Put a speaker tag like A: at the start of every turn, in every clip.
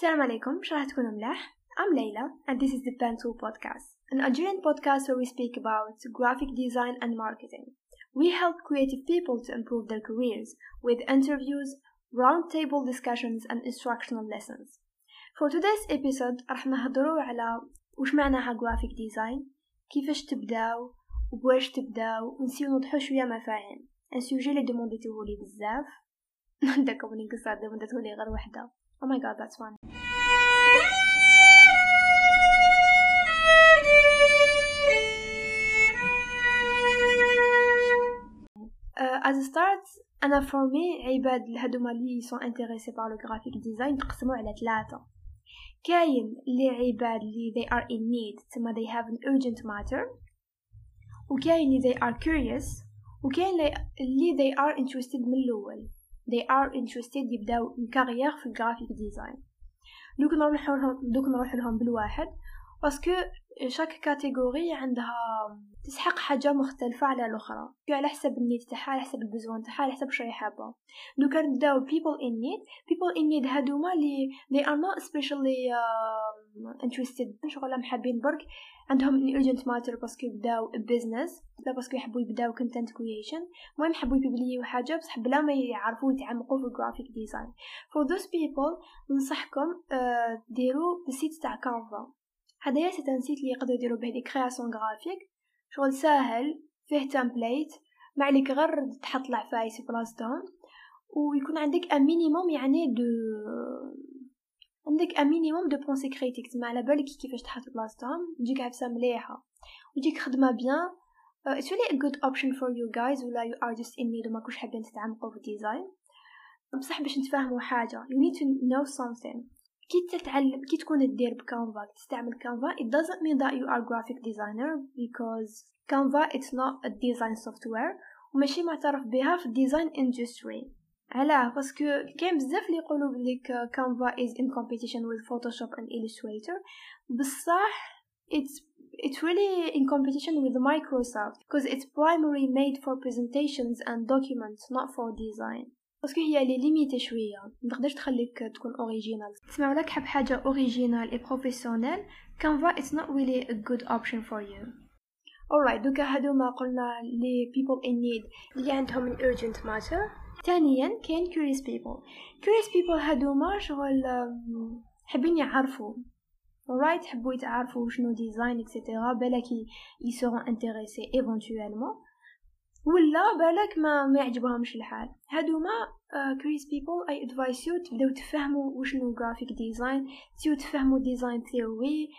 A: السلام عليكم واش راح تكونوا ملاح I'm Layla and this is the Pen2 podcast an Algerian podcast where we speak about graphic design and marketing we help creative people to improve their careers with interviews roundtable discussions and instructional lessons for today's episode راح نهضروا على وش معناها graphic design كيفاش تبداو وبواش تبداو ونسيو نوضحو شويه مفاهيم ان سوجي اللي ديمونديتوه لي بزاف داك ملي قصة ديمونديتوه لي غير وحده oh my god that's fun uh, as a start أنا فور مي عباد هادوما لي سون انتريسي بار لو غرافيك ديزاين تقسموا على ثلاثة كاين اللي عباد اللي they are in need تما they have an urgent matter. وكاين اللي they are curious. وكاين اللي they are interested من الأول they are interested يبداو carrière في ال graphic design دوك نروح لهم دوك نروح لهم بالواحد. parce que chaque catégorie عندها تسحق حاجة مختلفة على الأخرى. على حسب ال need تاعها على حسب ال besoin تاعها على حسب شري حابه دوكا نبداو people in need. People in need هادوما لي are not especially uh, interested. شغل محابين برك. عندهم an urgent matter parce que يبداو business لا parce que يحبوا يبداو content creation. المهم يحبوا يبليو حاجة بصح بلا ما يعرفوا يتعمقوا في ال graphic design for those people ننصحكم uh, ديروا ال site تاع Canva هدايا c'est un site لي يقدروا يديروا به des créations graphiques. شغل ساهل فيه template ما عليك غير تحط العفايس في بلاصتهم ويكون عندك un minimum يعني de عندك un minimum de pensée critique تما على بالك كيفاش تحط بلاصتهم تجيك عفسة مليحة. وتجيك خدمة bien. Uh, it's really a good option for you guys ولا you are just in need وما حابين تتعمقوا في ال design بصح باش نتفاهموا حاجة. You need to know something. كي تتعلم كي تكون تدير بكانفا تستعمل كانفا it doesn't mean that you are graphic designer because Canva it's not a design software وماشي معترف بها في الديزاين industry علاه باسكو كاين بزاف اللي يقولوا بليك كانفا is in competition with Photoshop and Illustrator بصح it's it's really in competition with Microsoft because it's primarily made for presentations and documents not for design باسكو هي elle est limitée شوية. متقدرش تخليك تكون original تسمع ولا حاب حاجة originale et professionnelle Canva it's not really a good option for you. Alright دوكا هادو ما قلنا لي people in need. اللي عندهم an urgent matter. ثانيا كاين curious people. Curious people هادوما شغل حابين يعرفوا alright حبوا يتعرفوا شنو design et cetera بالك ils seront intéressés éventuellement ولا بالك ما ما يعجبهمش الحال. هادوما curious people I advise you تبداو تفهموا وشنو graphic design تيو تفهموا design theory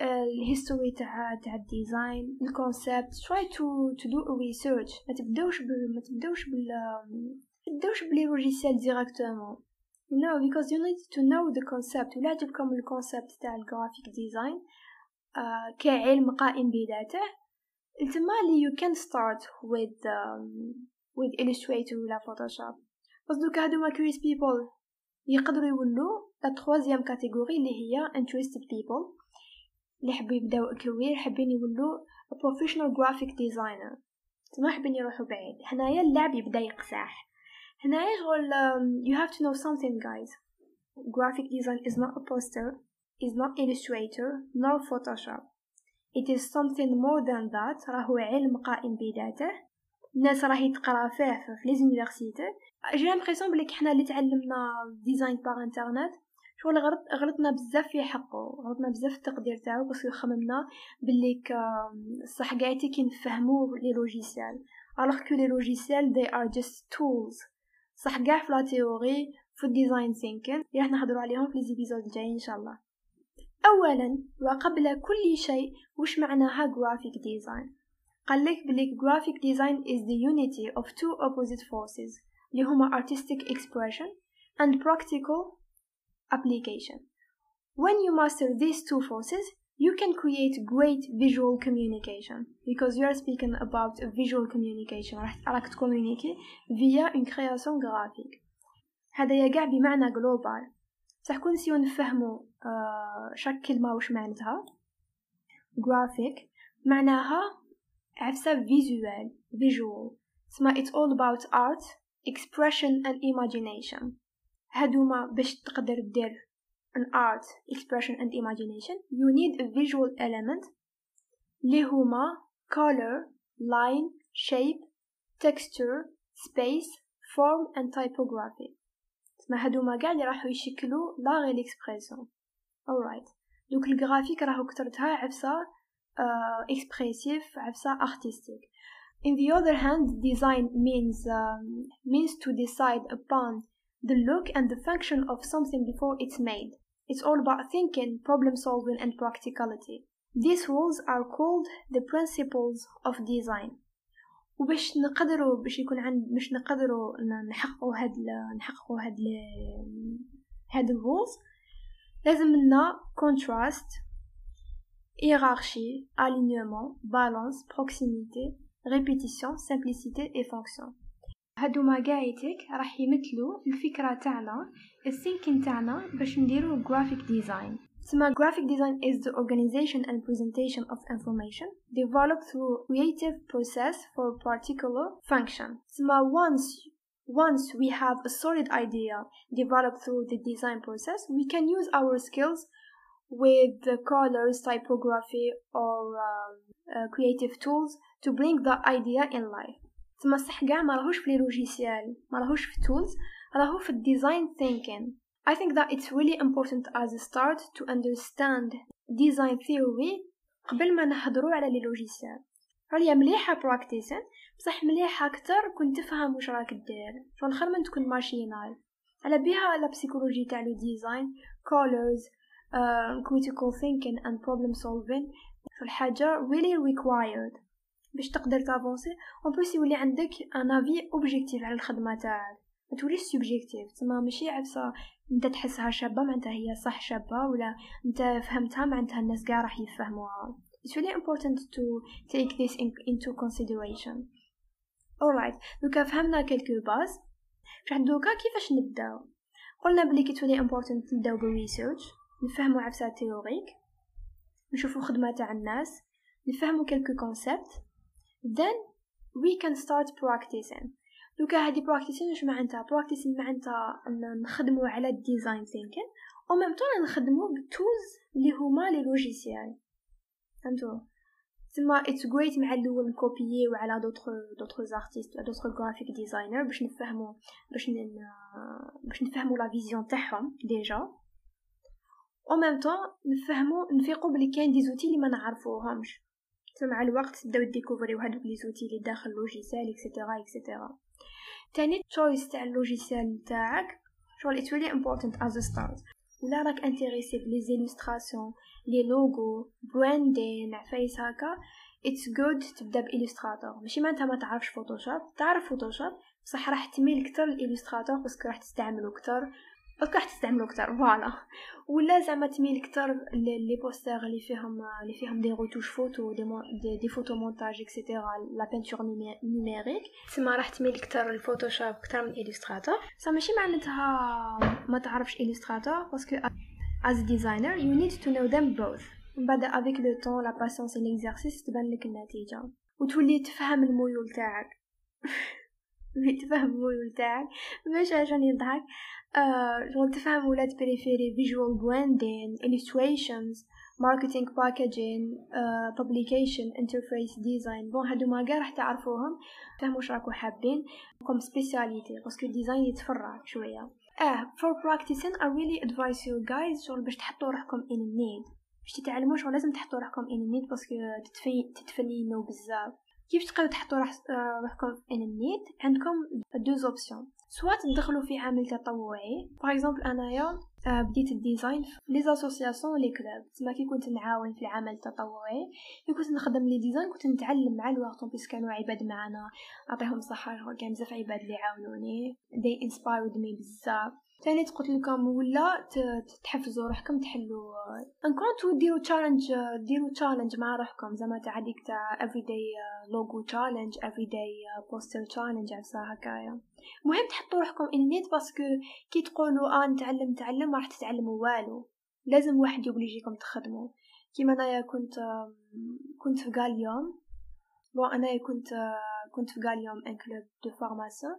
A: ال history تاع تاع ال design ال concept to to do a research. ما تبداوش ما تبداوش بال ما تبداوش ب les logiciels directement no because you need to know the concept. ولا عجبكم ال concept تاع ال graphic design uh, كعلم قائم بذاته. تما لي you can start with um, with Illustrator ولا Photoshop بس دوكا هادوما curious people يقدروا يولوا لا troisième كاتيجوري اللي هي interested people اللي حبوا يبداو كوير حابين يولوا professional graphic designer تما حابين يروحوا بعيد هنايا اللعب يبدا يقساح هنايا شغل um, you have to know something guys graphic design is not a poster is not Illustrator nor Photoshop it is something more than that. راهو علم قائم بذاته. الناس راهي تقرأ فيه في les universités j'ai l'impression بلي حنا اللي تعلمنا design par internet شغل غلط غلطنا بزاف في حقه. غلطنا بزاف في التقدير تاعو parce que خممنا بلي صح قاعدتي كي نفهمو les logiciels alors que les logiciels they are just tools. صح كاع في la théorie في ال design thinking راح نهضروا عليهم في les épisodes الجايين إن شاء الله. اولا وقبل كل شيء وش معناها graphic design قال لك بلي graphic design is the unity of two opposite forces اللي هما artistic expression and practical application when you master these two forces you can create great visual communication because you are speaking about visual communication راح تكومونيكي via une création graphique هذا يقع بمعنى global بصح كون نسيو نفهمو آه شاك كلمة وش معناتها graphic معناها عفسة visual visual تسمى it's all about art expression and imagination هادوما باش تقدر دير an art expression and imagination you need a visual element اللي هما color line shape texture space form and typography تسمى هادوما قاع اللي راحو يشكلوا لا غير ليكسبريسيون alright دوك الجرافيك راهو كترتها عفسة اكسبريسيف uh, عفسة artistic in the other hand design means um, means to decide upon the look and the function of something before it's made it's all about thinking problem solving and practicality these rules are called the principles of design وباش نقدروا باش يكون عند باش نقدروا نحققوا هاد نحققوا هاد هاد الرولز لازم لنا contrast hiérarchie alignement balance proximité répétition simplicité et fonction هادوما قايتك راح يمثلوا الفكرة تاعنا الثينكين تاعنا باش نديرو graphic design تسمى graphic design is the organization and presentation of information developed through creative process for a particular function تسمى once once we have a solid idea developed through the design process, we can use our skills with the colors, typography, or um, uh, creative tools to bring the idea in life. تما صح قاع ما راهوش في لي لوجيسيال ما راهوش في tools راهو في design thinking I think that it's really important as a start to understand design theory قبل ما نهضروا على لي لوجيسيال هي مليحة practicing بصح مليحة أكتر كون تفهم واش راك دير. شغل خير من تكون machinal على بها la psychologie تاع le design colors critical thinking and problem solving. في الحاجة really required. باش تقدر ت avancer. en plus يولي عندك un avis objectif على الخدمة تاعك. ما توليش subjectif تما ماشي عفسه انت تحسها شابة معناتها هي صح شابة ولا انت فهمتها معناتها الناس كاع راح يفهموها. It's really important to take this in, into consideration. Alright دوكا فهمنا quelques bases بصح دوكا كيفاش نبداو؟ قلنا بلي it's really important نبداو بال research نفهمو عفسات théoriques نشوفو خدمة تاع الناس نفهمو quelques concepts then we can start practicing. دوكا هادي practicing واش معناتها؟ practicing معناتها نخدمو على ال design thinking en même temps نخدمو بال tools اللي هما les logiciels فهمتوا تما it's great مع الأول ن copier على d'autres d'autres artistes ولا d'autres graphic designer باش نفهمو باش ن... باش نفهمو la vision تاعهم déjà en même temps نفهمو نفيقو بلي كاين des outils اللي ما نعرفوهمش مع الوقت تبداو ديكوفريو هادوك les outils اللي داخل logiciel et cetera et cetera تاني choice تاع ال logiciel تاعك شغل it's really important as start ولا راك intéressé ب les illustrations les logos branding عفايس هكا it's good تبدا ب Illustrator ماشي معناتها ما تعرفش Photoshop تعرف Photoshop بصح راح تميل كتر لل Illustrator parce que راح تستعملو كتر parce que راح تستعملو كتر voilà ولا زعما تميل كتر les posters اللي فيهم اللي فيهم des retouches photo des, مو des, des photomontages et cetera la peinture numérique تسمى راح تميل كتر لل Photoshop كتر من Illustrator بصح ماشي معناتها ما تعرفش Illustrator parce que as a designer you need to know them both. من بعد le temps la patience et l'exercice تبان لك النتيجة. وتولي تفهم الميول تاعك. تفهم الميول تاعك. باش عشان يضحك شغل تفهم ولا ت préférer visual branding illustrations packaging uh, publication interface design. bon هادو ما راح تعرفوهم. فهموا واش راكو حابين. comme spécialité parce que ال design يتفرع شوية. آه for practicing I really advise you guys شغل باش تحطوا روحكم in need. باش تتعلموا شغل لازم تحطوا روحكم in need parce que تتفي تتفنينو بزاف. كيف تقدروا تحطوا روحكم in need عندكم deux options سواء تدخلوا في عمل تطوعي. par exemple انايا بديت ال design في les associations les clubs تما كي كنت نعاون في العمل التطوعي كي كنت نخدم les designs كنت نتعلم مع الوقت. بس كانوا عباد معنا. أعطيهم الصحه كان بزاف عباد اللي عاونوني. They inspired me بزاف. ثاني قلت لكم ولا تحفزوا روحكم تحلوا un compte ديروا challenge ديروا challenge مع روحكم. زعما تاع هذيك تاع every day logo challenge every day poster challenge عفسا هكايا. مهم تحطوا روحكم in need parce que كي تقولوا آه نتعلم نتعلم راح تتعلموا والو. لازم واحد ي oblige يكم تخدموا. كيما أنايا كنت كنت في غاليوم bon أنايا كنت كنت في غاليوم un club de formation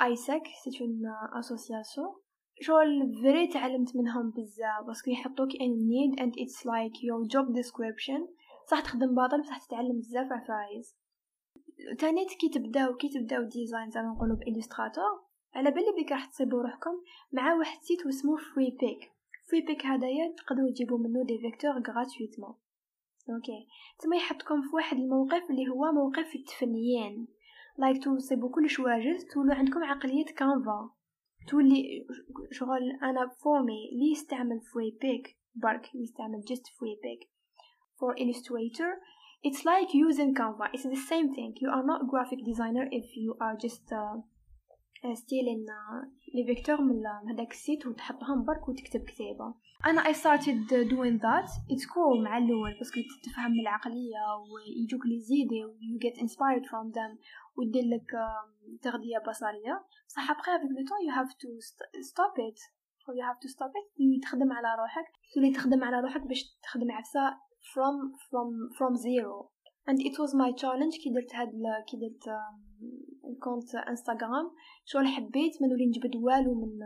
A: ISEC, c'est une euh, association. شغل vrai تعلمت منهم بزاف parce que يحطوك in need and it's like your job description صح تخدم باطل بصح تتعلم بزاف عفايز تانيت كي تبداو كي تبداو ديزاين زعما نقولو بالستراتور على بالي بك راح تصيبوا روحكم مع واحد سيت اسمه فري بيك فري بيك هدايا تقدروا تجيبوا منه دي فيكتور غراتويتمون أوكي تما يحطكم في واحد الموقف اللي هو موقف التفنيين. لايك توصيبوا كلش واجد تولوا عندكم عقلية كانفا تولي شغل انا فورمي لي يستعمل فري بيك برك يستعمل just free pick for illustrator it's like using canva it's the same thing you are not a graphic designer if you are just uh, stealing les vecteurs من هذاك ال site وتحطهم برك وتكتب كتابة. أنا I started doing that. It's cool مع الأول parce que تفهم العقلية ويجوك لي زيدي و you get inspired from them ويدير لك تغذية بصرية. صح ابخي le temps you have to stop it. Or you have to stop it. تخدم على روحك. تولي تخدم على روحك باش تخدم عفسة from from from zero. And it was my challenge كي درت هاد كي درت ال compte Instagram شغل حبيت ما نولي نجبد والو من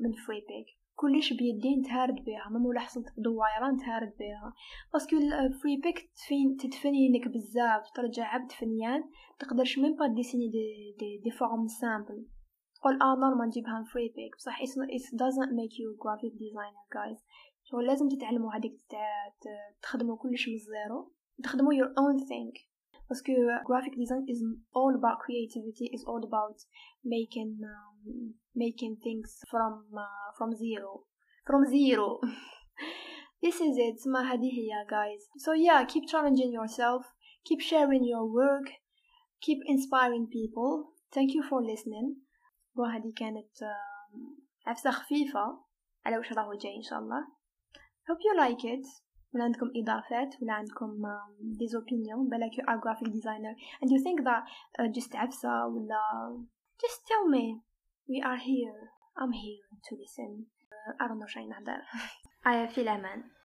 A: من Freepik كلش بيدي نتهارد بها ما ولا حصلت دوائرة نتهارد بها parce que ال Freepik تفين تتفنينك بزاف ترجع عبد فنيان تقدرش même pas dessiner des des, des formes simples. تقول آه نورمال نجيبها فري بيك بصح it doesn't make you graphic designer guys. شغل لازم تتعلموا هذيك تخدموا كلش من الزيرو. تخدموا your own thing. parce que graphic design is all about creativity is all about making um, making things from uh, from zero from zero this is it ما هذه هي guys so yeah keep challenging yourself keep sharing your work keep inspiring people thank you for listening وهذه كانت عفسة خفيفة على وش راهو جاي إن شاء الله hope you like it ولا عندكم إضافات ولا عندكم des opinions بالك you are graphic designer and you think that uh, just عفسة ولا just tell me we are here I'm here to listen uh, I don't know شي نهدر في الأمان